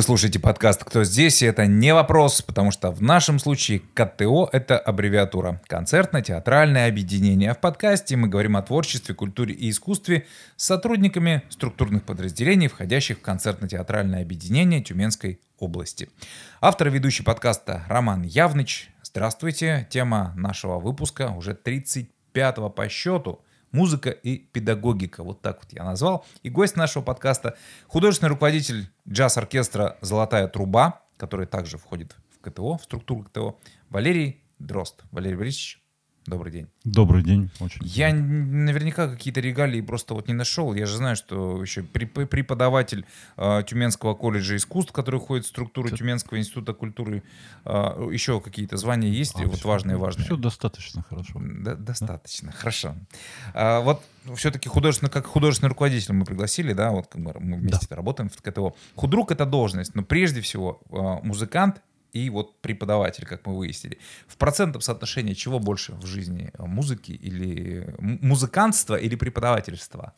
Вы слушаете подкаст «Кто здесь?» и это не вопрос, потому что в нашем случае КТО — это аббревиатура. Концертно-театральное объединение. В подкасте мы говорим о творчестве, культуре и искусстве с сотрудниками структурных подразделений, входящих в концертно-театральное объединение Тюменской области. Автор и ведущий подкаста Роман Явныч. Здравствуйте. Тема нашего выпуска уже 35-го по счету — музыка и педагогика. Вот так вот я назвал. И гость нашего подкаста — художественный руководитель джаз-оркестра «Золотая труба», который также входит в КТО, в структуру КТО, Валерий Дрозд. Валерий Борисович, Добрый день. Добрый день. Очень я наверняка какие-то регалии просто вот не нашел. Я же знаю, что еще преподаватель э, Тюменского колледжа искусств, который входит в структуру все... Тюменского института культуры, э, еще какие-то звания есть, а, вот все, важные, важные. Все достаточно хорошо. Да, достаточно, да? хорошо. А, вот все-таки художественно, как художественный руководитель мы пригласили, да, вот мы вместе да. работаем в КТО. Худрук — это должность, но прежде всего э, музыкант и вот преподаватель, как мы выяснили. В процентном соотношении чего больше в жизни? Музыки или музыкантства или преподавательства?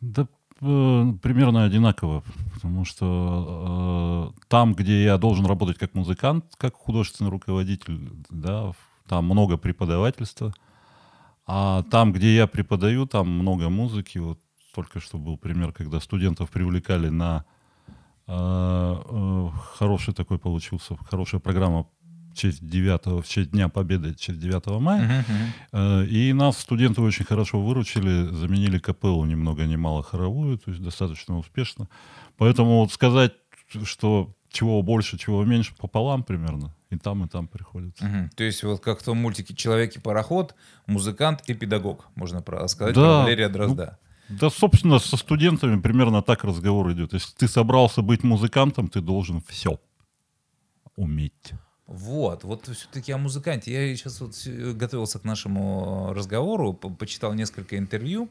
Да э, примерно одинаково, потому что э, там, где я должен работать как музыкант, как художественный руководитель, да, там много преподавательства, а там, где я преподаю, там много музыки. Вот только что был пример, когда студентов привлекали на э, хороший такой получился, хорошая программа в честь 9, в честь Дня Победы, в честь 9 мая. Uh-huh, uh-huh. И нас студенты очень хорошо выручили, заменили капеллу ни много ни мало хоровую, то есть достаточно успешно. Поэтому вот сказать, что чего больше, чего меньше, пополам примерно. И там, и там приходится. Угу. То есть вот как в том мультике «Человек и пароход», музыкант и педагог, можно сказать, да. про Валерия Дрозда. Ну, да, собственно, со студентами примерно так разговор идет. Если ты собрался быть музыкантом, ты должен все уметь. Вот, вот все-таки о музыканте. Я сейчас вот готовился к нашему разговору, по почитал несколько интервью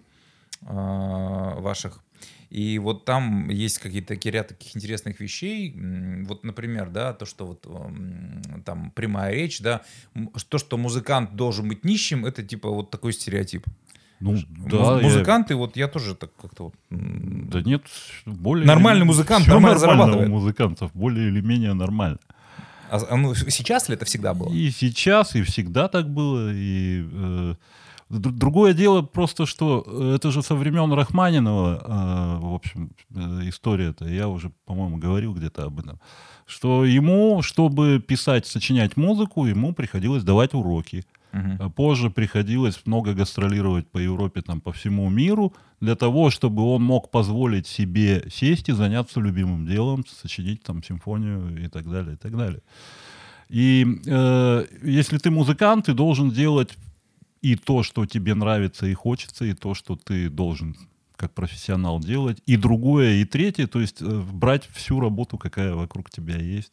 э, ваших, и вот там есть какие-то такие ряд таких интересных вещей. Вот, например, да, то, что вот там прямая речь, да, то, что музыкант должен быть нищим, это типа вот такой стереотип. Ну, да, музыканты, я... вот я тоже так как-то вот... Да нет, более... Нормальный музыкант Все нормально зарабатывает. у музыкантов более или менее нормально. А, а ну, сейчас ли это всегда было? И сейчас, и всегда так было. И, э, другое дело просто, что это же со времен Рахманинова, э, в общем, э, история-то. Я уже, по-моему, говорил где-то об этом. Что ему, чтобы писать, сочинять музыку, ему приходилось давать уроки. Угу. Позже приходилось много гастролировать по Европе, там, по всему миру, для того, чтобы он мог позволить себе сесть и заняться любимым делом, сочинить там симфонию и так далее, и так далее. И э, если ты музыкант, ты должен делать и то, что тебе нравится и хочется, и то, что ты должен как профессионал делать, и другое, и третье, то есть э, брать всю работу, какая вокруг тебя есть.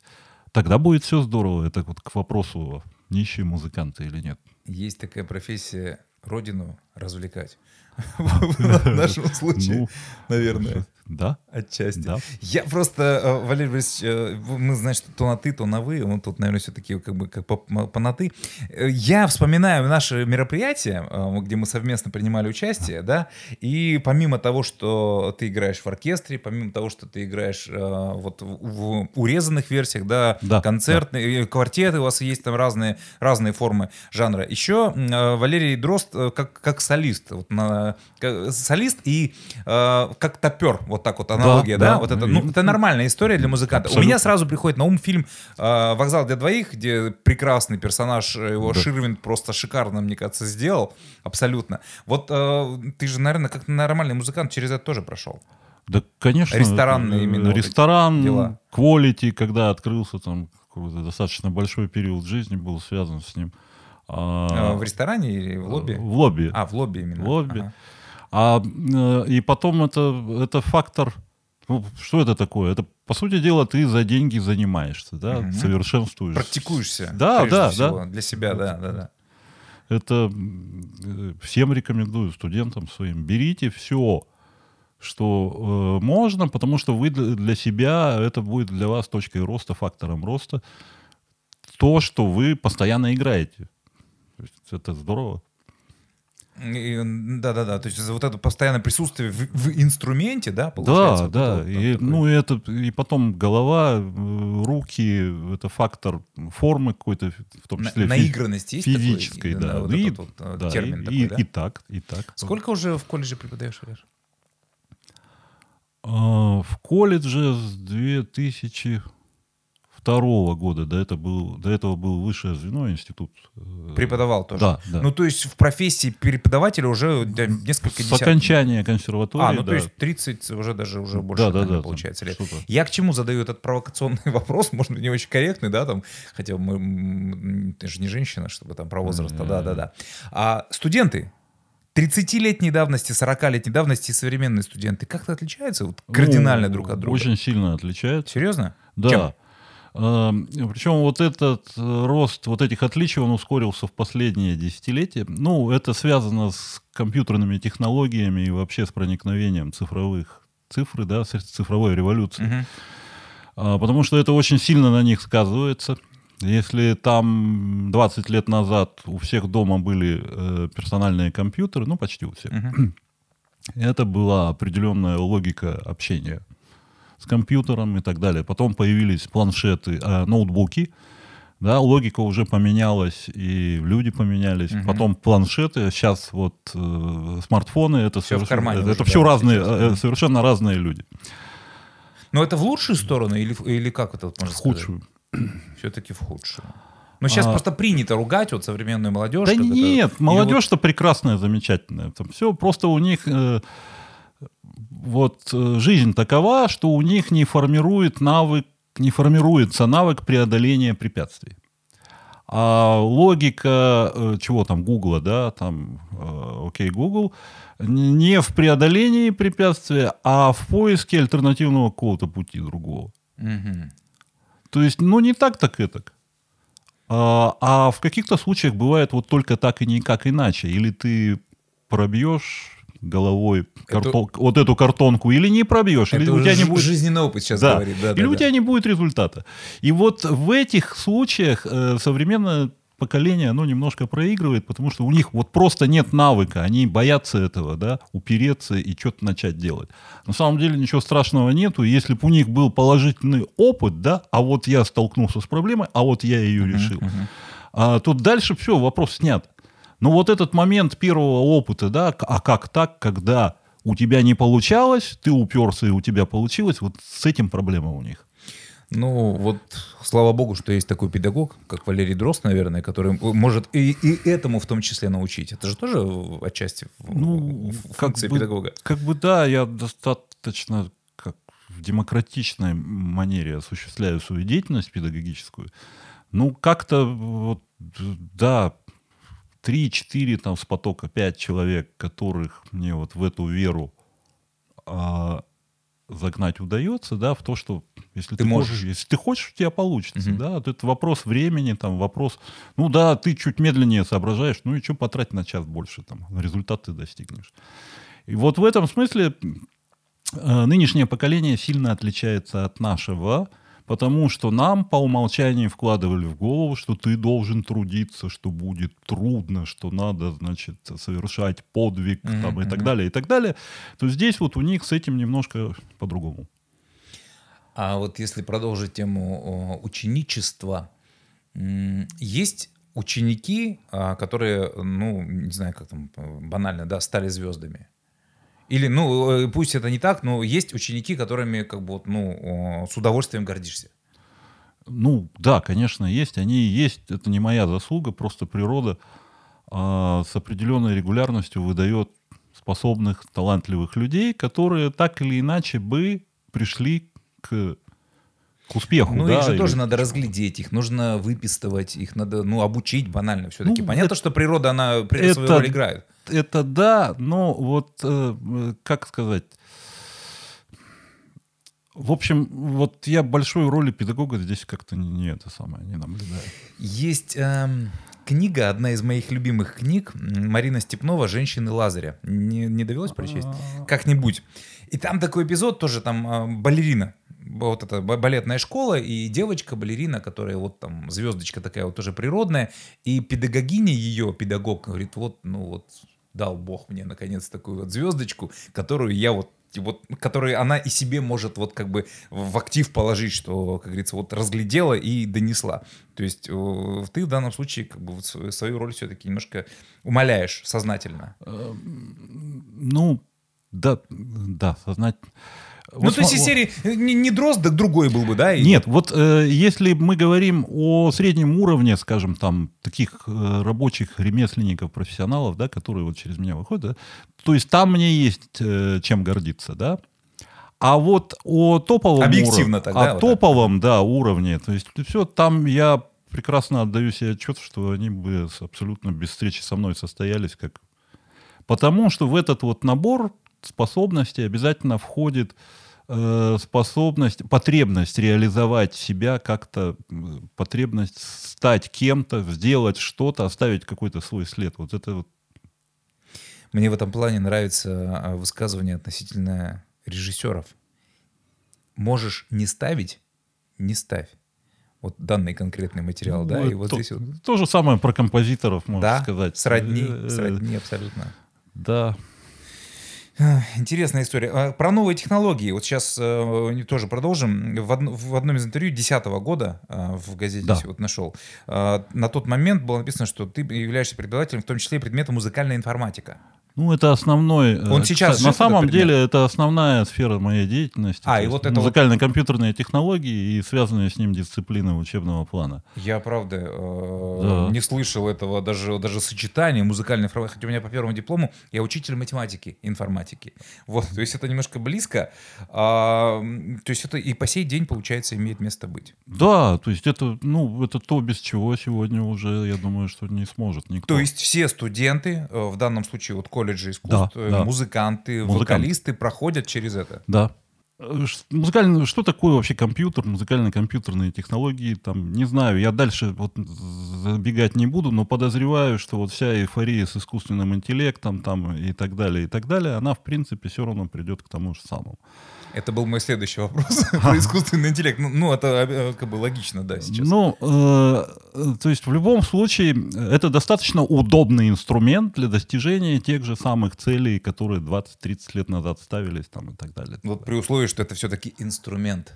Тогда будет все здорово. Это вот к вопросу нищие музыканты или нет. Есть такая профессия родину развлекать. В нашем случае, ну, наверное. Да. Отчасти. Да. Я просто, э, Валерий Борисович, э, мы знаем, что то на ты, то на вы. Он тут, наверное, все-таки как бы как по, по на ты. Э, я вспоминаю наше мероприятие, где мы совместно принимали участие, да, и помимо того, что ты играешь в оркестре, помимо того, что ты играешь вот в урезанных версиях, да, да концертные, да. квартеты, у вас есть там разные, разные формы жанра. Еще Валерий Дрозд как, как солист, вот на, как, солист и как топер, вот так вот аналогия, да? да? Вот это, ну, это нормальная история для музыканта. Абсолютно. У меня сразу приходит на ум фильм э, «Вокзал для двоих», где прекрасный персонаж, э, его да. Ширвин просто шикарно, мне кажется, сделал. Абсолютно. Вот э, ты же, наверное, как нормальный музыкант через это тоже прошел. Да, конечно. Ресторанные именно. Ресторан, quality, когда открылся там какой-то достаточно большой период жизни был связан с ним. А, в ресторане или в лобби? В лобби. А, в лобби именно. В лобби. Ага. А, э, и потом это, это фактор... Ну, что это такое? Это, по сути дела, ты за деньги занимаешься, да, угу. совершенствуешь. Практикуешься. Да, да, всего, да. Для себя, да, да, да. Это э, всем рекомендую студентам своим. Берите все, что э, можно, потому что вы для, для себя, это будет для вас точкой роста, фактором роста. То, что вы постоянно играете. это здорово. Да-да-да, то есть вот это постоянное присутствие в, в инструменте, да, получается? Да, вот да, это, и, такой... ну это, и потом голова, руки, это фактор формы какой-то, в том числе На, наигранности есть физической, такой, да. Вот и, этот вот э, да, термин и, такой, и, да? и так, и так. Сколько уже в колледже преподаешь, Олеж? А, в колледже с 2000 второго года, до, этого был, до этого был высшее звено, институт. Э, Преподавал тоже? Да, да. Ну, то есть в профессии преподавателя уже несколько С десят... окончания консерватории, А, ну да. то есть 30 уже даже уже больше, да, да, наверное, да, получается лет. что-то. Я к чему задаю этот провокационный вопрос, может быть, не очень корректный, да, там, хотя мы, ты же не женщина, чтобы там про возраст, да-да-да. А студенты, 30-летней давности, 40-летней давности и современные студенты как-то отличаются вот, кардинально ну, друг от друга? Очень сильно отличаются. Серьезно? Да. Чем? Эм, Причем вот этот э, рост вот этих отличий, он ускорился в последние десятилетия. Ну, это связано с компьютерными технологиями и вообще с проникновением цифровых цифры, да, с цифровой революции. Угу. Потому что это очень сильно на них сказывается. Если там 20 лет назад у всех дома были э, персональные компьютеры, ну, почти у всех, угу. это была определенная логика общения с компьютером и так далее. Потом появились планшеты, э, ноутбуки, да, логика уже поменялась, и люди поменялись. Угу. Потом планшеты, сейчас вот э, смартфоны, это, все, совершенно, это, это все разные, э, совершенно разные люди. Но это в лучшую сторону или, или как это можно В худшую. Все-таки в худшую. Но сейчас а... просто принято ругать вот современную молодежь. Да нет, это... молодежь-то вот... прекрасная, замечательная. Там все просто у них... Э, вот э, жизнь такова, что у них не формирует навык, не формируется навык преодоления препятствий. А логика э, чего там Гугла, да, там, э, окей, Google, не в преодолении препятствия, а в поиске альтернативного какого-то пути другого. Угу. То есть, ну, не так, так и так. А, а в каких-то случаях бывает вот только так и никак иначе. Или ты пробьешь головой картон, это... вот эту картонку, или не пробьешь, это или у тебя не будет... жизненный опыт сейчас да. говорит. Да, или да, у да. тебя не будет результата. И вот в этих случаях э, современное поколение, оно немножко проигрывает, потому что у них вот просто нет навыка, они боятся этого, да, упереться и что-то начать делать. На самом деле ничего страшного нету, если бы у них был положительный опыт, да, а вот я столкнулся с проблемой, а вот я ее решил, uh-huh, uh-huh. А, тут дальше все, вопрос снят. Но вот этот момент первого опыта, да, а как так, когда у тебя не получалось, ты уперся и у тебя получилось, вот с этим проблема у них. Ну, вот слава богу, что есть такой педагог, как Валерий Дрозд, наверное, который может и, и этому в том числе научить. Это же тоже отчасти ну, функция как педагога. Бы, как бы да, я достаточно как в демократичной манере осуществляю свою деятельность педагогическую. Ну, как-то вот, да, 3-4 там с потока 5 человек, которых мне вот в эту веру а, загнать удается, да, в то, что если ты, ты можешь, хочешь, если ты хочешь, у тебя получится, угу. да, это вопрос времени, там вопрос, ну да, ты чуть медленнее соображаешь, ну и что потратить на час больше, там, результат ты достигнешь. И вот в этом смысле э, нынешнее поколение сильно отличается от нашего, потому что нам по умолчанию вкладывали в голову, что ты должен трудиться, что будет трудно, что надо, значит, совершать подвиг mm-hmm. там, и так далее, и так далее, то здесь вот у них с этим немножко по-другому. А вот если продолжить тему ученичества, есть ученики, а, которые, ну, не знаю, как там банально, да, стали звездами. Или, ну, э, пусть это не так, но есть ученики, которыми, как бы, вот, ну, с удовольствием гордишься. Ну, да, конечно, есть. Они есть. Это не моя заслуга, просто природа а, с определенной регулярностью выдает способных, талантливых людей, которые так или иначе бы пришли к к успеху. Ну, да, их же или... тоже надо разглядеть, их нужно выписывать, их надо, ну, обучить банально все-таки. Ну, Понятно, это, что природа, она это, свою роль играет. Это да, но вот, э, как сказать, в общем, вот я большой роли педагога здесь как-то не, не это самое, не наблюдаю. Есть эм, книга, одна из моих любимых книг, Марина Степнова «Женщины Лазаря». Не, не довелось прочесть? А. Как-нибудь. И там такой эпизод тоже, там э, балерина вот эта балетная школа и девочка-балерина, которая вот там звездочка такая вот тоже природная, и педагогиня ее, педагог, говорит, вот, ну вот, дал Бог мне наконец такую вот звездочку, которую я вот вот, который она и себе может вот как бы в актив положить, что, как говорится, вот разглядела и донесла. То есть э, ты в данном случае как бы вот свою роль все-таки немножко умаляешь сознательно. Эм, ну, да, да, сознательно. Ну, вот то есть из серии не, не дрозд, так другой был бы, да? И... Нет, вот э, если мы говорим о среднем уровне, скажем, там, таких э, рабочих ремесленников, профессионалов, да, которые вот через меня выходят, да, то есть там мне есть э, чем гордиться, да. А вот о топовом Объективно уровне, тогда, о вот топовом, так. да, уровне, то есть все, там я прекрасно отдаю себе отчет, что они бы абсолютно без встречи со мной состоялись, как... Потому что в этот вот набор способностей обязательно входит э, способность, потребность реализовать себя как-то, потребность стать кем-то, сделать что-то, оставить какой-то свой след. Вот это вот. Мне в этом плане нравится а, высказывание относительно режиссеров. Можешь не ставить, не ставь. Вот данный конкретный материал, ну, да, и вот то, здесь вот. То же самое про композиторов, можно да? сказать. Сродни, э, сродни абсолютно. Да. Интересная история. А, про новые технологии. Вот сейчас э, тоже продолжим. В, од, в одном из интервью 2010 года э, в газете да. вот нашел. Э, на тот момент было написано, что ты являешься преподавателем, в том числе предмета музыкальная информатика. Ну, это основной... Э, Он сейчас На самом деле, это основная сфера моей деятельности. А, и вот это Музыкально-компьютерные вот... технологии и связанные с ним дисциплины учебного плана. Я, правда, э, да. не слышал этого даже, даже сочетания музыкальной информатики. Хотя у меня по первому диплому я учитель математики, информатики. Вот, то есть это немножко близко. А, то есть это и по сей день, получается, имеет место быть. Да, то есть это, ну, это то, без чего сегодня уже, я думаю, что не сможет никто. То есть все студенты, э, в данном случае вот колледж колледжи искусств, да, да. музыканты, Музыкант. вокалисты проходят через это. Да. Музыкальный, что такое вообще компьютер, музыкально-компьютерные технологии, там, не знаю, я дальше вот забегать не буду, но подозреваю, что вот вся эйфория с искусственным интеллектом там и так далее, и так далее, она, в принципе, все равно придет к тому же самому. Это был мой следующий вопрос про искусственный интеллект. Ну, ну, это э, как бы логично, да, сейчас. Ну, э, то есть в любом случае это достаточно удобный инструмент для достижения тех же самых целей, которые 20-30 лет назад ставились там и так далее. Вот при условии, что это все-таки инструмент.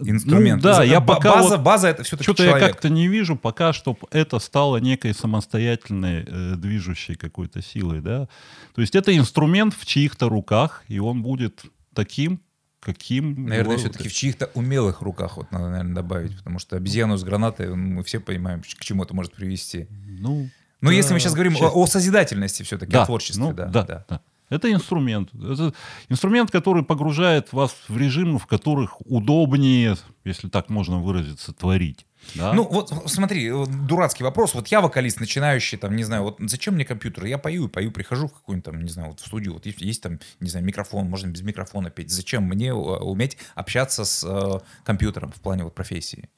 Инструмент. Ну, да, я пока база, вот, база это все-таки Что-то я как-то не вижу пока, чтобы это стало некой самостоятельной э, движущей какой-то силой, да. То есть это инструмент в чьих-то руках, и он будет таким, каким... Наверное, все-таки в чьих-то умелых руках вот надо, наверное, добавить, потому что обезьяну с гранатой, мы все понимаем, к чему это может привести. Ну, Но да, если мы сейчас говорим о, о созидательности все-таки, да, о творчестве, ну, да, да, да. да. Это инструмент. Это инструмент, который погружает вас в режимы, в которых удобнее, если так можно выразиться, творить. Да? Ну, вот смотри, дурацкий вопрос. Вот я вокалист, начинающий, там, не знаю, вот зачем мне компьютер? Я пою и пою, прихожу в какую-нибудь там, не знаю, вот в студию, вот есть, есть там, не знаю, микрофон, можно без микрофона петь. Зачем мне э, уметь общаться с э, компьютером в плане вот профессии?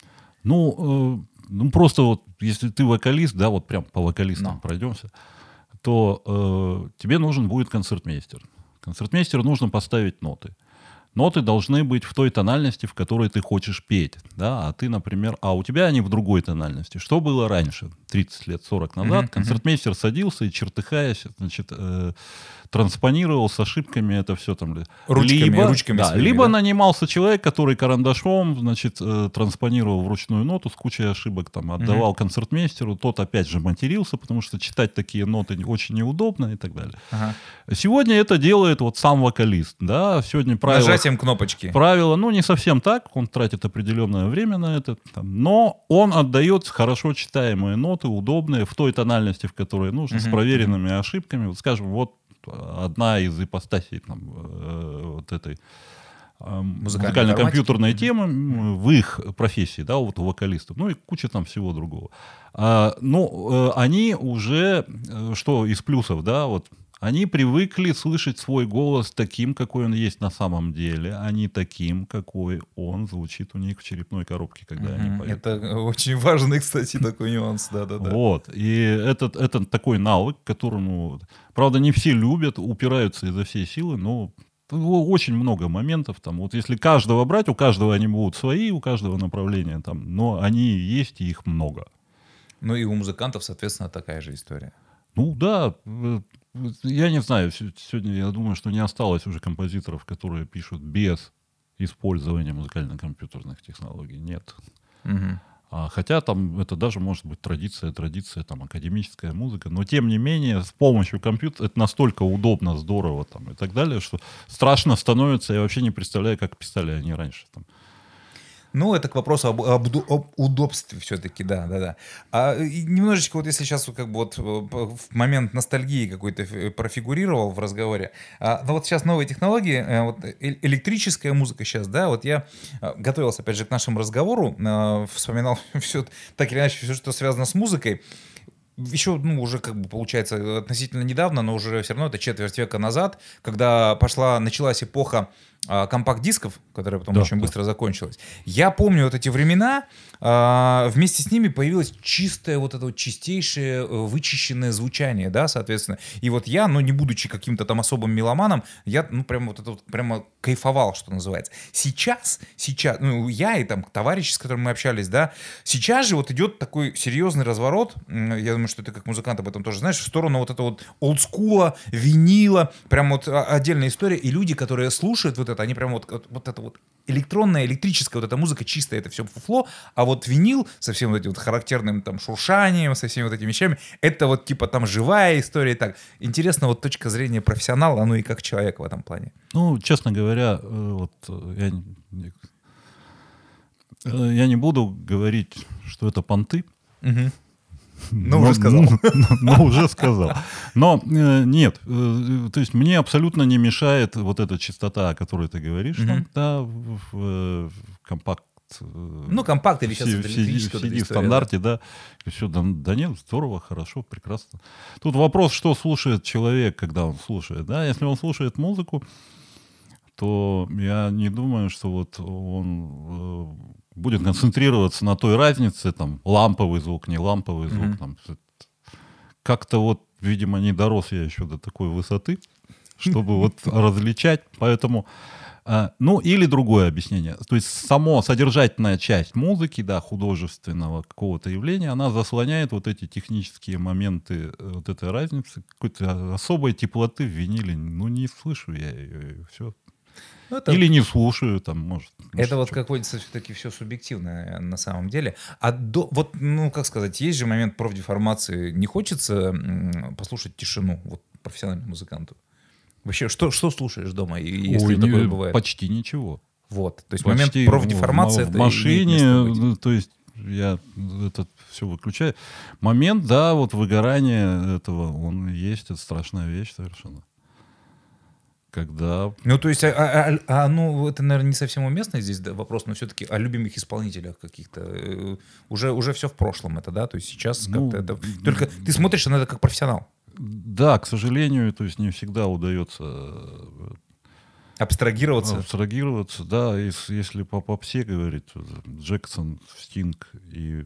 Ну, э, ну, просто вот, если ты вокалист, да, вот прям по вокалистам Но. пройдемся, то э, тебе нужен будет концертмейстер. Концертмейстеру нужно поставить ноты ноты должны быть в той тональности, в которой ты хочешь петь, да, а ты, например, а у тебя они в другой тональности. Что было раньше, 30 лет, 40 назад? Mm-hmm. Концертмейстер садился и, чертыхаясь, значит, э, транспонировал с ошибками это все там. Ручками, либо, ручками да, своими, либо да? нанимался человек, который карандашом, значит, э, транспонировал вручную ноту с кучей ошибок, там, отдавал mm-hmm. концертмейстеру, тот опять же матерился, потому что читать такие ноты очень неудобно и так далее. Ага. Сегодня это делает вот сам вокалист, да, сегодня правило... Нажатием кнопочки. Правило, ну, не совсем так, он тратит определенное время на это, там, но он отдает хорошо читаемые ноты, удобные, в той тональности, в которой нужно, mm-hmm. с проверенными ошибками. Вот, скажем, вот одна из ипостасей там, э, вот этой э, музыкально-компьютерной темы в их профессии, да, вот у вокалистов, ну и куча там всего другого. А, ну, э, они уже, что из плюсов, да, вот они привыкли слышать свой голос таким, какой он есть на самом деле, а не таким, какой он звучит у них в черепной коробке, когда mm-hmm. они поют. Это очень важный, кстати, такой нюанс, да-да-да. Вот, и этот, это такой навык, которому, правда, не все любят, упираются изо всей силы, но очень много моментов там. Вот если каждого брать, у каждого они будут свои, у каждого направления там, но они есть и их много. Ну и у музыкантов, соответственно, такая же история. Ну да, э, я не знаю, сегодня я думаю, что не осталось уже композиторов, которые пишут без использования музыкально-компьютерных технологий. Нет. Мгм. А, хотя там это даже может быть традиция, традиция, там, академическая музыка, но тем не менее с помощью компьютера это настолько удобно, здорово там и так далее, что страшно становится, я вообще не представляю, как писали они раньше. Там. Ну, это к вопросу об, об об удобстве все-таки, да, да, да. А немножечко вот если сейчас как бы вот э, в момент ностальгии какой-то фи- профигурировал в разговоре, а, ну вот сейчас новые технологии, э, вот э- электрическая музыка сейчас, да, вот я э, готовился опять же к нашему разговору, э, вспоминал все так или иначе все, что связано с музыкой. Еще, ну, уже как бы получается относительно недавно, но уже все равно это четверть века назад, когда пошла, началась эпоха компакт-дисков, которая потом Да, очень да. быстро закончилась. Я помню вот эти времена, а, вместе с ними появилось чистое вот это вот чистейшее э, вычищенное звучание, да, соответственно. И вот я, ну, не будучи каким-то там особым меломаном, я, ну, прям вот это вот прямо кайфовал, что называется. Сейчас, сейчас, ну, я и там товарищи, с которыми мы общались, да, сейчас же вот идет такой серьезный разворот, я думаю, что ты как музыкант об этом тоже знаешь, в сторону вот этого вот олдскула, винила, прям вот а, отдельная история, и люди, которые слушают вот это, они прям вот, вот, вот это вот электронная, электрическая вот эта музыка чистая, это все фуфло, а вот винил со всем вот этим вот характерным там шуршанием, со всеми вот этими вещами, это вот типа там живая история и так. Интересно вот точка зрения профессионала, ну и как человека в этом плане. Ну, честно говоря, э, вот э, я, э, я не буду говорить, что это понты. Мгм. Но, уже сказал. Но, но уже сказал. Но э, нет, э, то есть мне абсолютно не мешает вот эта частота, о которой ты говоришь, там, да, в, в- в компакт. э, Ну, компакт или сейчас CD в стандарте, да. И все, да, да нет, здорово, хорошо, прекрасно. Тут вопрос, что слушает человек, когда он слушает, да. Если он слушает музыку, то я не думаю, что вот он э, будет концентрироваться на той разнице, там, ламповый звук, не ламповый звук, Мгм. там, как-то вот, видимо, не дорос я еще до такой высоты, чтобы вот различать, поэтому, а, ну, или другое объяснение, то есть само содержательная часть музыки, да, художественного какого-то явления, она заслоняет вот эти технические моменты э, вот этой разницы, какой-то особой теплоты в виниле, ну, не слышу я ее, все. Ну, это- Или не слушаю, там, может. Это вот, как водится, все-таки все субъективно на самом деле. А до, вот, ну, как сказать, есть же момент профдеформации. Не хочется послушать тишину, вот, профессиональному музыканту? Вообще, что, что слушаешь дома, если Ой, не- такое бывает? Почти ничего. Вот, то есть Почти момент профдеформации в, в машине, ну, то есть я это все выключаю. Момент, да, вот выгорания этого, он есть, это страшная вещь совершенно. Когда Ну, то есть, а, а- а- а, ну, это, наверное, не совсем уместно здесь да, вопрос, но все-таки о любимых исполнителях каких-то. Э, Уже, уже все в прошлом это, да? То есть сейчас Ну, как-то это... Только ты смотришь на это как профессионал. Да, к сожалению, то есть не всегда удается э, Абстрагироваться. абстрагироваться. Да, ес- если по попсе говорить, то Джексон, Стинг и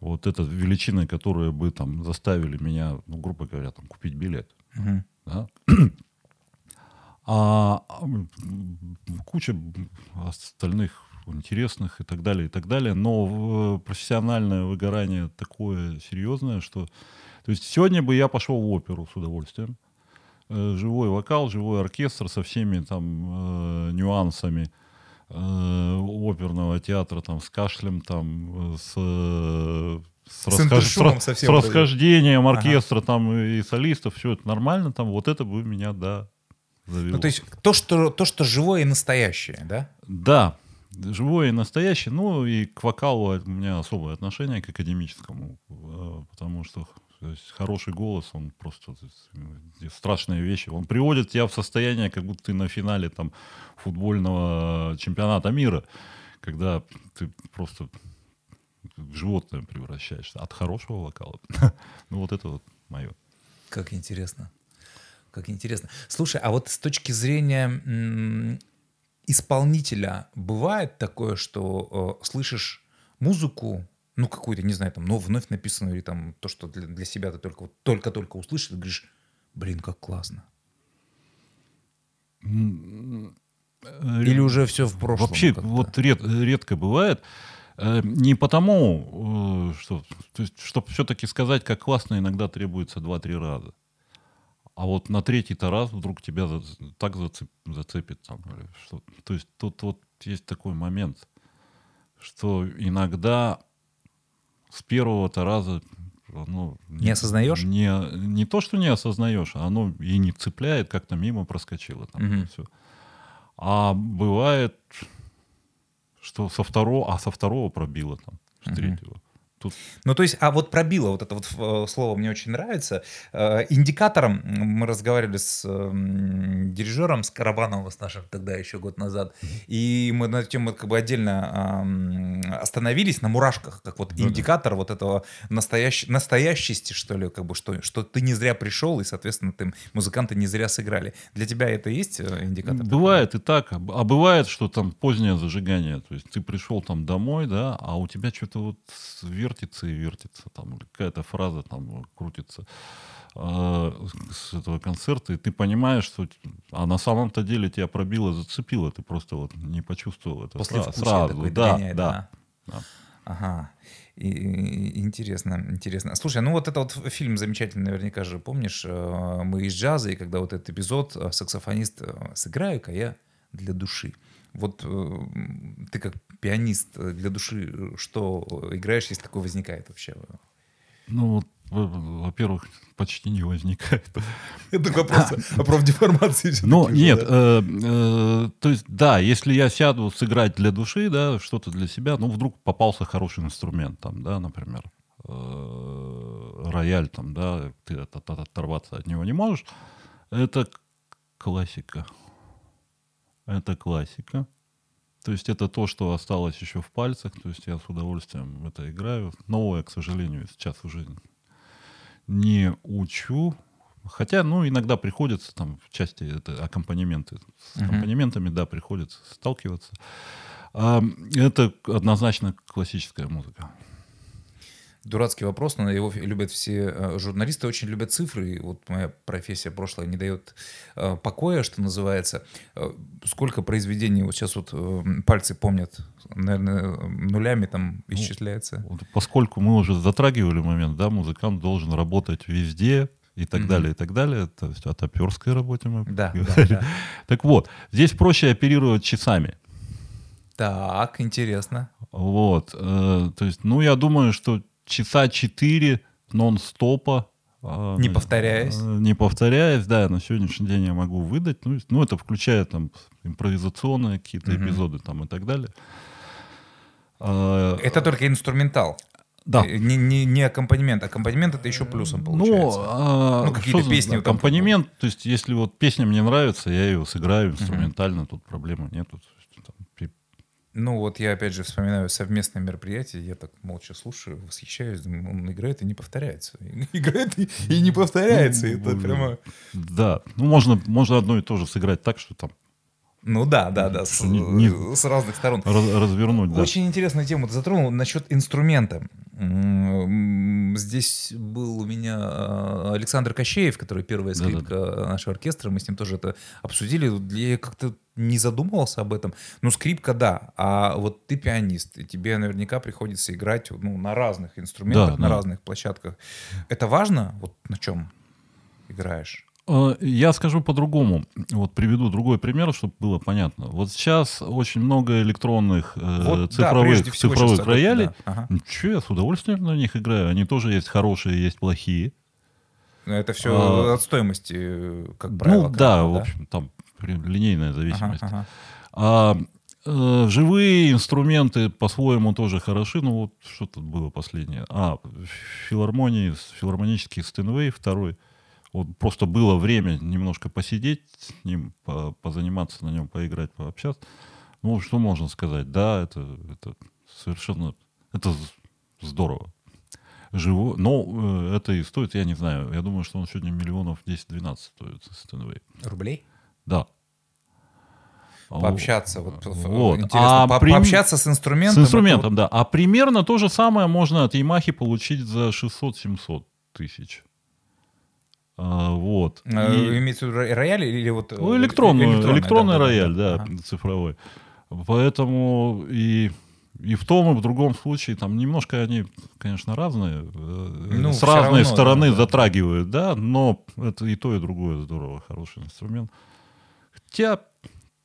вот эта величина, которая бы там заставили меня, ну, грубо говоря, там, купить билет. Мгм. да. А куча остальных интересных и так далее, и так далее. Но в- профессиональное выгорание такое серьезное, что... То есть сегодня бы я пошел в оперу с удовольствием. Э, Живой вокал, живой оркестр со всеми там э, нюансами э, оперного театра, там, с кашлем, там, э, с, э, с, расхож- с- совсем с это. расхождением Ага. оркестра там и солистов, все это нормально, там, вот это бы меня, да, завело. Ну, то есть то что, то, что живое и настоящее, да? Да, живое и настоящее. Ну и к вокалу у меня особое отношение, к академическому, э, потому что то есть, хороший голос, он просто э, страшные вещи. Он приводит тебя в состояние, как будто ты на финале там футбольного чемпионата мира, когда ты просто в животное превращаешься от хорошего вокала. Ну вот это вот мое. Как интересно. Как интересно. Слушай, а вот с точки зрения м, исполнителя, бывает такое, что э, слышишь музыку, ну, какую-то, не знаю, там, ну, вновь написанную, или там то, что для, для себя ты только вот только-только услышишь, и говоришь, блин, как классно. Или уже все в прошлом? Вообще, как-то? вот ред- редко бывает. Э, Не потому, э, что, то есть, чтобы все-таки сказать, как классно, иногда требуется 2-3 раза. А вот на третий-то раз вдруг тебя так зацеп- зацепит. Там, или что. То есть тут вот есть такой момент, что иногда с первого-то раза оно Не осознаешь? Не, не то, что не осознаешь, а оно и не цепляет, как-то мимо проскочило. Там, и всё. А бывает, что со второго, а со второго пробило там, с Мгм. третьего. Тут Ну, то есть, а вот пробило, вот это вот э, слово мне очень нравится. Э, Индикатором, мы разговаривали с м, дирижером, с Карабановым, с нашим тогда еще год назад, и мы на тему как бы отдельно остановились на мурашках, как вот Да-да. индикатор вот этого настоящ... настоящести, что ли, как бы, что, что ты не зря пришел, и, соответственно, ты, музыканты не зря сыграли. Для тебя это есть э, индикатор? такой? Бывает и так, а а бывает, что там позднее зажигание, то есть ты пришел там домой, да, а у тебя что-то вот вертится и вертится, там какая-то фраза там крутится а, с этого концерта, и ты понимаешь, что, а на самом-то деле тебя пробило, зацепило, ты просто вот не почувствовал это После сра- сразу, такой да, да, а? да. Ага. И- и- интересно, интересно. Слушай, ну вот это вот фильм замечательный, наверняка же помнишь, э, мы из джаза, и когда вот этот эпизод, э, саксофонист, э, сыграю-ка я для души. Вот э, ты как пианист э, для души, э, что играешь, если такое возникает вообще? Ну, во-первых, почти не возникает. Это вопрос о профдеформации. Ну, нет, то есть, да, если я сяду сыграть для души, да, что-то для себя, ну, вдруг попался хороший инструмент, там, да, например, рояль, там, да, ты от- от- оторваться от него не можешь, это классика. Это классика. То есть это то, что осталось еще в пальцах, то есть я с удовольствием это играю. Новое, к сожалению, сейчас уже не учу. Хотя, ну, иногда приходится там в части это аккомпанементы. С Мгм. аккомпанементами, да, приходится сталкиваться. А, это однозначно классическая музыка. Дурацкий вопрос, но его любят все э, журналисты, очень любят цифры. И вот моя профессия прошлая не дает э, покоя, что называется. Э, Сколько произведений, вот сейчас вот пальцы помнят, наверное, нулями там Ну, исчисляется. Вот поскольку мы уже затрагивали момент, да, музыкант должен работать везде и так Мгм. далее, и так далее. То есть о топерской работе мы Да, да, говорили. да. Так вот, здесь проще оперировать часами. Так, интересно. Вот. э, то есть, ну, я думаю, что часа 4 нон-стопа. э, Не повторяясь. э, Не повторяясь, да, на сегодняшний день я могу выдать. Ну, ну это включая там импровизационные какие-то Мгм. эпизоды там и так далее. Э, Это только инструментал. да. Э, Не, не, не аккомпанемент. Аккомпанемент это еще плюсом Ну, получается. а, Ну, какие-то песни вот там Аккомпанемент, то есть, если вот песня мне нравится, я ее сыграю инструментально, тут проблемы пи- Ну вот я опять же вспоминаю совместное мероприятие, я так молча слушаю, восхищаюсь, думаю, он играет и не повторяется. Играет и, и не повторяется. Это прямо... Да, ну можно, можно одно и то же сыграть так, что там Ну да, да, да, с, Не- не- с разных сторон. раз- развернуть, да. Очень интересную тему ты затронул насчет инструмента. Здесь был у меня э, Александр Кощеев, который первая скрипка нашего оркестра. Мы с ним тоже это обсудили. Я как-то не задумывался об этом. Ну, скрипка, да. А вот ты пианист, и тебе наверняка приходится играть ну, на разных инструментах, Да, на да. разных площадках. Это важно? Вот на чем играешь? Э, Я скажу по-другому. Вот приведу другой пример, чтобы было понятно. Вот сейчас очень много электронных э, Вот, да, цифровых, всего цифровых роялей. да. Ага. Ничего, я с удовольствием на них играю. Они тоже есть хорошие, есть плохие. Но Это все А, от стоимости, э, как правило. ну да, каждого, в общем, там линейная Ага, зависимость. ага. А э, живые инструменты по-своему тоже хороши. Ну вот что тут было последнее? А, филармонии, филармонический Стенвей второй. Вот просто было время немножко посидеть с ним, по- позаниматься на нем, поиграть, пообщаться. Ну, что можно сказать? Да, это, это совершенно... Это здорово. Живо, но э, это и стоит, я не знаю, я думаю, что он сегодня миллионов 10-12 стоит Стенвей. Рублей? Да. Пообщаться. Вот, Вот. вот. Интересно, А по- прим- пообщаться с инструментом. С инструментом, да. А примерно то же самое можно от Ямахи получить за 600-700 тысяч. А, вот. это, И- э, Имеется в виду ро- рояль или вот... э, ну, электронную- электронный, электронный да, да, да, рояль, да, Ага. цифровой. Поэтому и и в том, и в другом случае, там немножко они, конечно, разные, э, Ну, с разной равно, стороны да, да. затрагивают, да, но это и то, и другое здорово, хороший инструмент. Хотя,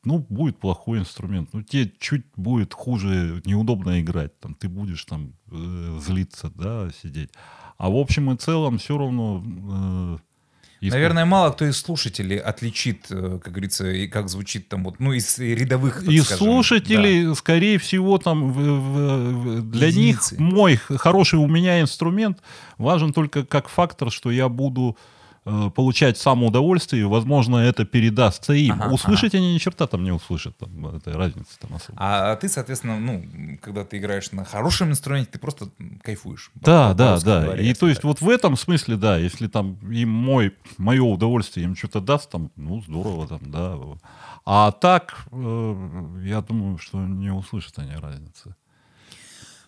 ну, будет плохой инструмент, ну, тебе чуть будет хуже, неудобно играть, там, ты будешь там э, злиться, да, сидеть. А в общем и целом все равно... э, искус- Наверное, мало кто из слушателей отличит, э, как говорится, и как звучит там вот, ну, из рядовых, так И скажем, слушателей, скорее всего, там в- в- в- для Единицы. них мой хороший у меня инструмент важен только как фактор, что я буду э, получать самоудовольствие, и, возможно, это передастся им. Ага, услышать они ни черта там не услышат, там, этой разницы там особо. А ты, соответственно, ну, когда ты играешь на хорошем инструменте, ты просто кайфуешь. Да, По- да, да. говоря, И то есть так. вот в этом смысле, да, если там им мой, мое удовольствие им что-то даст, там, ну, здорово там, да. А так, э, я думаю, что не услышат они разницы.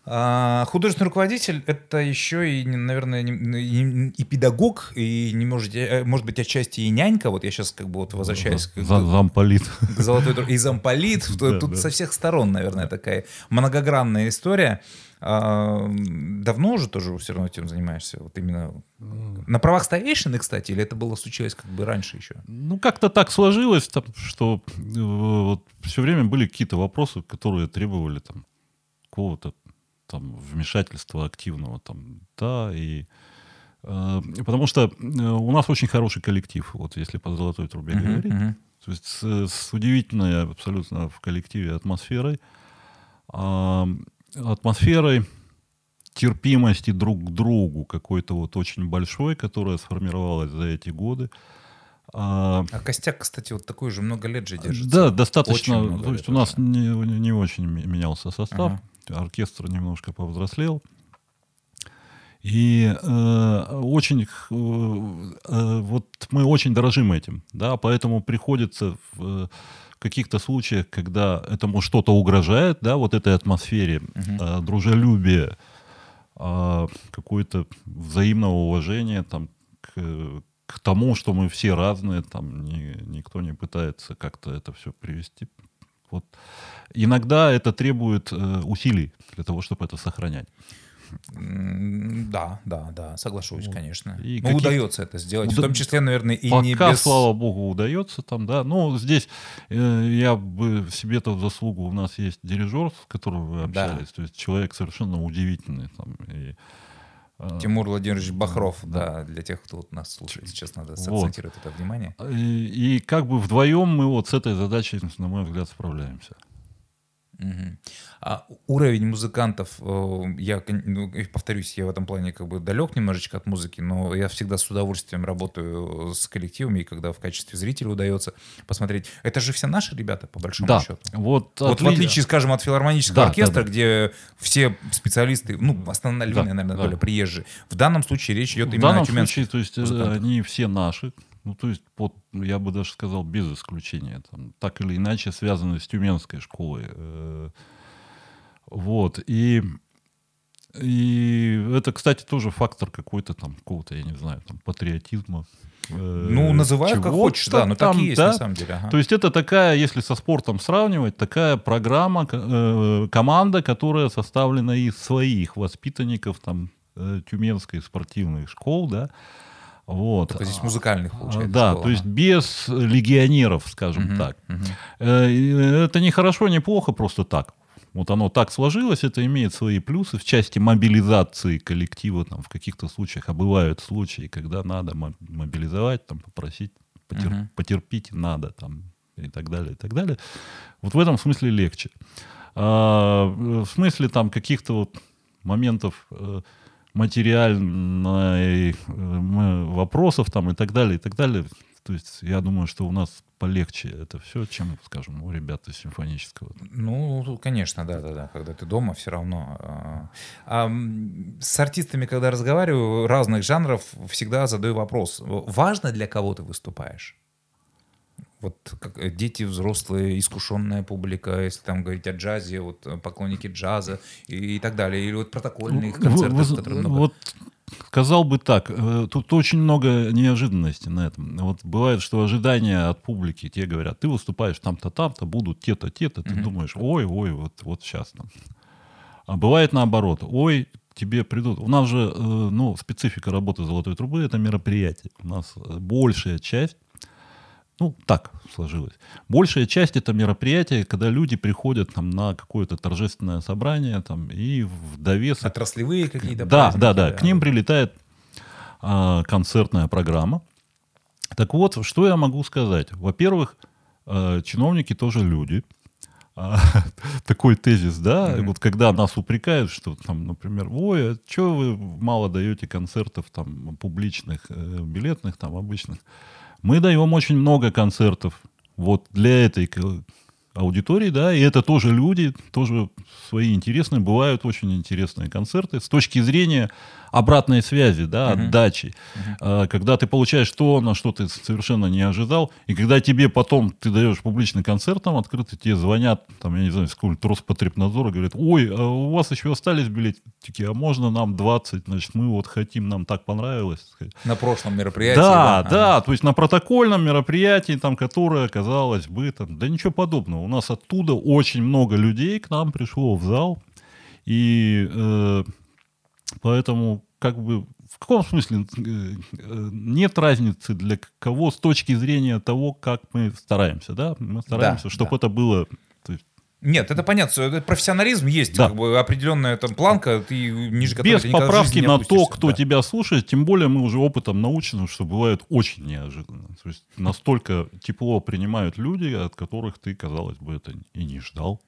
А, художественный руководитель — это еще и, наверное, и, и педагог, и не может, э, может быть отчасти и нянька. Вот я сейчас как бы вот возвращаюсь к, За- Замполит. к золотой тр- и замполит. Да, Тут да. со всех сторон, наверное, такая многогранная история. А, давно уже тоже все равно этим занимаешься? Вот именно на правах старейшины, кстати, или это было случилось как бы раньше еще? Ну, как-то так сложилось, там, что э, вот, все время были какие-то вопросы, которые требовали там какого-то там вмешательства активного там, да, и э, потому что э, у нас очень хороший коллектив, вот если по золотой трубе Мгм, говорить, мгм. то есть с, с удивительной абсолютно в коллективе атмосферой, а, атмосферой терпимости друг к другу какой-то вот очень большой, которая сформировалась за эти годы. А, А костяк, кстати, вот такой же много лет же держится. да, достаточно. То есть лет у нас не, не очень ме- менялся состав, Ага. Оркестр немножко повзрослел. И э, очень, э, э, вот мы очень дорожим этим, да, поэтому приходится в э, каких-то случаях, когда этому что-то угрожает, да, вот этой атмосфере э, дружелюбия, э, какое-то взаимного уважения там к, к тому, что мы все разные, там ни- никто не пытается как-то это все привести. Вот. Иногда это требует э, усилий для того, чтобы это сохранять. Да, да, да, соглашусь, конечно. И ну, удается это сделать. В Уда- том числе, наверное, и Пока, не без... слава богу, удается там, да. Ну, здесь э, я бы себе-то в заслугу, у нас есть дирижер, с которым вы Да. общались, то есть человек совершенно удивительный. Там, и, Тимур Владимирович Бахров, Да. да, для тех, кто вот нас слушает, сейчас надо Вот. сакцентировать это внимание. и, и как бы вдвоем мы вот с этой задачей, на мой взгляд, справляемся. Мгм. А уровень музыкантов, э, я ну, повторюсь, я в этом плане как бы далек немножечко от музыки, но я всегда с удовольствием работаю с коллективами, и когда в качестве зрителя удается посмотреть. Это же все наши ребята, по большому Да, счету. вот, Вот в отли- отличие, скажем, от филармонического Да, оркестра, да, да. где все специалисты, ну, основная, Да, наверное, да. доля приезжие. В данном случае речь идет В именно данном о тюменских. случае, то есть э, музыкантах. они все наши, ну то есть под, я бы даже сказал без исключения, там, так или иначе связаны с тюменской школой. э, Вот и и это, кстати, тоже фактор какой-то там какого-то, я не знаю, там патриотизма. э, Ну, называй как хочешь, да, но там, такие есть да. на самом деле. ага. То есть это такая, если со спортом сравнивать, такая программа, э, команда, которая составлена из своих воспитанников там тюменской спортивных школ, да. Вот. Только здесь музыкальных, А, получается. Да, школа, то есть без легионеров, скажем Мгм, так. Э, и Это не хорошо, не плохо, просто так. Вот оно так сложилось, это имеет свои плюсы в части мобилизации коллектива там, в каких-то случаях. А бывают случаи, когда надо мо- мобилизовать, там, попросить, потер- Мгм. потерпите, надо там, и так далее, и так далее. Вот в этом смысле легче. А, в смысле там каких-то вот моментов материальной э, вопросов там и так далее, и так далее. То есть я думаю, что у нас полегче это все, чем, скажем, у ребят из симфонического. Ну, конечно, да, да, да. Когда ты дома, все равно. а. А, с артистами, когда разговариваю разных жанров, всегда задаю вопрос: важно для кого ты выступаешь? Вот как э, дети, взрослые, искушенная публика, если там говорить о джазе, вот э, поклонники джаза и, и так далее, или вот протокольных Вы- концертов, вы- которые много. Вот сказал бы так, э, тут очень много неожиданностей на этом. Вот бывает, что ожидания от публики, тебе говорят, ты выступаешь там-то, там-то, будут те-то, те-то, ты Мгм. думаешь, ой, ой, вот, вот сейчас там. А бывает наоборот. Ой, тебе придут. У нас же, ну, специфика работы золотой трубы это мероприятие. У нас большая часть, ну, так сложилось. Большая часть это мероприятие, когда люди приходят там на какое-то торжественное собрание там и в довесок. Отраслевые какие-то Да, да, да. К ним прилетает а, концертная программа. Так вот, что я могу сказать? Во-первых, э, чиновники тоже люди. А, такой тезис, да, Мгм. вот когда нас упрекают, что там, например, ой, а что вы мало даете концертов там публичных, э, билетных там обычных. Мы даем очень много концертов вот для этой аудитории, да, и это тоже люди, тоже свои интересные, бывают очень интересные концерты. С точки зрения обратной связи, да, Мгм. отдачи. А, Когда ты получаешь то, на что ты совершенно не ожидал, и когда тебе потом, ты даешь публичный концерт там открытый, тебе звонят, там, я не знаю, с какого-нибудь Роспотребнадзора, говорят, ой, а у вас еще остались билетики, а можно нам 20, значит, мы вот хотим, нам так понравилось. На прошлом мероприятии. Да, Ага. да, то есть на протокольном мероприятии, там, которое, казалось бы, там, да ничего подобного. У нас оттуда очень много людей к нам пришло в зал, и э, поэтому как бы в каком смысле э, э, нет разницы для кого с точки зрения того, как мы стараемся, да? Мы стараемся, Да, чтобы да. это было Нет, это понятно, профессионализм есть, Да. как бы определенная там планка, ты ниже которой без ты поправки на то, кто Да. тебя слушает, тем более мы уже опытом научены, что бывает очень неожиданно. То есть настолько тепло принимают люди, от которых ты, казалось бы, это и не ждал.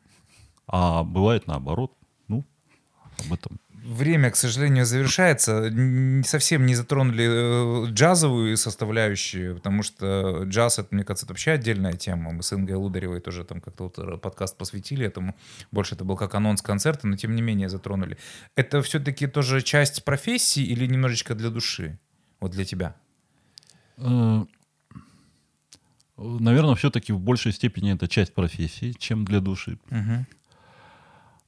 А бывает наоборот. Ну, об этом. Время, к сожалению, завершается. Совсем не затронули э, джазовую составляющую, потому что джаз, это, мне кажется, это вообще отдельная тема. Мы с Ингой Лударевой тоже там как-то вот э, подкаст посвятили этому. Больше это был как анонс концерта, но тем не менее затронули. Это все-таки тоже часть профессии или немножечко для души? Вот для тебя. Э, Наверное, все-таки в большей степени это часть профессии, чем для души. Мгм.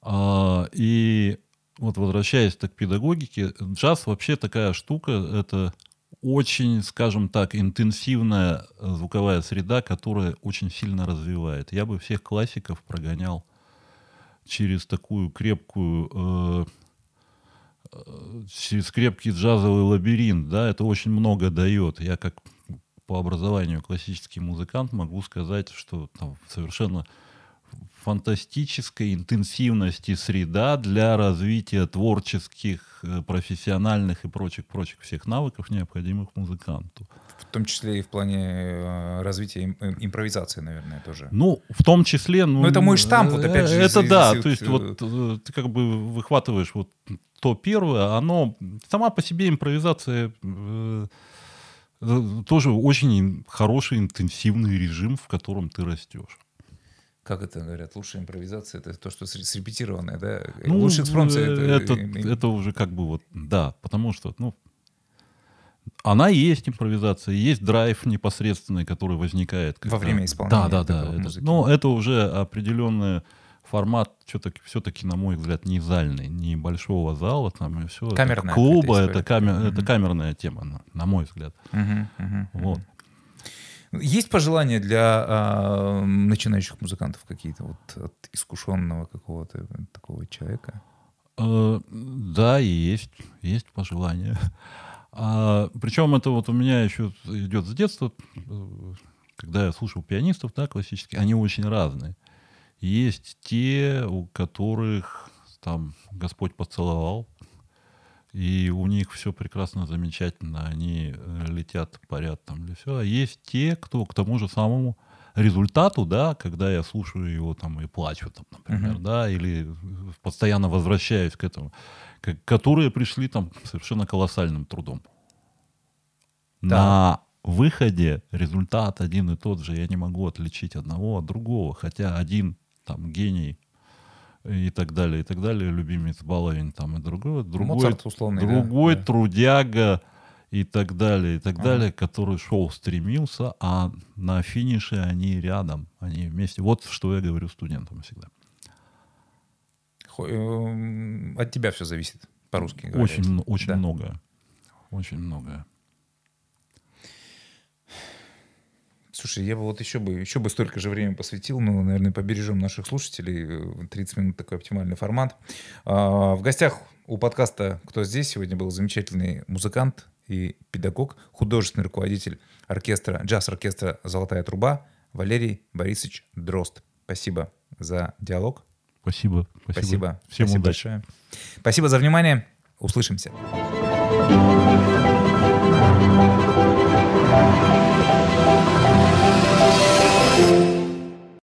А, И вот возвращаясь так к педагогике, джаз вообще такая штука, это очень, скажем так, интенсивная э, звуковая среда, которая очень сильно развивает. Я бы всех классиков прогонял через такую крепкую, э, э, через крепкий джазовый лабиринт, да, это очень много дает. Я как по образованию классический музыкант могу сказать, что там совершенно фантастической интенсивности среда для развития творческих, э, профессиональных и прочих-прочих всех навыков, необходимых музыканту. В том числе и в плане э, развития э, импровизации, наверное, тоже. Ну, в том числе... Ну, Ну, это мой штамп, вот опять же, Это из- да, из- то есть вот ты как бы выхватываешь вот то первое, оно... Сама по себе импровизация тоже очень хороший интенсивный режим, в котором ты растешь. Как это говорят? Лучшая импровизация это то, что сре- срепетированное, да? Ну, Лучший экспромт это, это, это уже как бы вот, да, потому что, ну, она и есть импровизация, есть драйв непосредственный, который возникает. Во время исполнения Да, да, да. это- музыки. но это уже определенный формат, все-таки, все-таки, на мой взгляд, не зальный, не большого зала, там и все. Камерная клуба, какая-то это, камер- это Мгм. камерная тема, на, на мой взгляд. Мгм, Вот. Есть пожелания для а, начинающих музыкантов какие-то вот от искушенного какого-то такого человека? Э, Да, есть, есть пожелания. А, причем это вот у меня еще идет с детства, э, когда я слушал пианистов, да, классических, они очень разные. Есть те, у которых там Господь поцеловал, и у них все прекрасно, замечательно, они э, летят, парят там или все. А есть те, кто к тому же самому результату, да, когда я слушаю его там и плачу, там, например, Мгм. да, или постоянно возвращаюсь к этому, к- которые пришли там совершенно колоссальным трудом. На выходе результат один и тот же, я не могу отличить одного от другого, хотя один там гений и так далее, и так далее, любимец баловень там и другой, другой, Моцарт условный, другой да. трудяга и так далее, и так Ага. далее, который шел, стремился, а на финише они рядом, они вместе. Вот что я говорю студентам всегда. Эм, От тебя все зависит, по-русски говоря. Очень, очень Да. многое. Очень многое. Слушай, я бы вот еще бы, еще бы столько же времени посвятил, но, наверное, побережем наших слушателей. Э, 30 минут такой оптимальный формат. А, в гостях у подкаста «Кто здесь?» сегодня был замечательный музыкант и педагог, художественный руководитель оркестра, джаз-оркестра «Золотая труба» Валерий Борисович Дрозд. Спасибо за диалог. Спасибо. Спасибо. спасибо. Всем спасибо удачи. Большое. Спасибо за внимание. Услышимся. thank you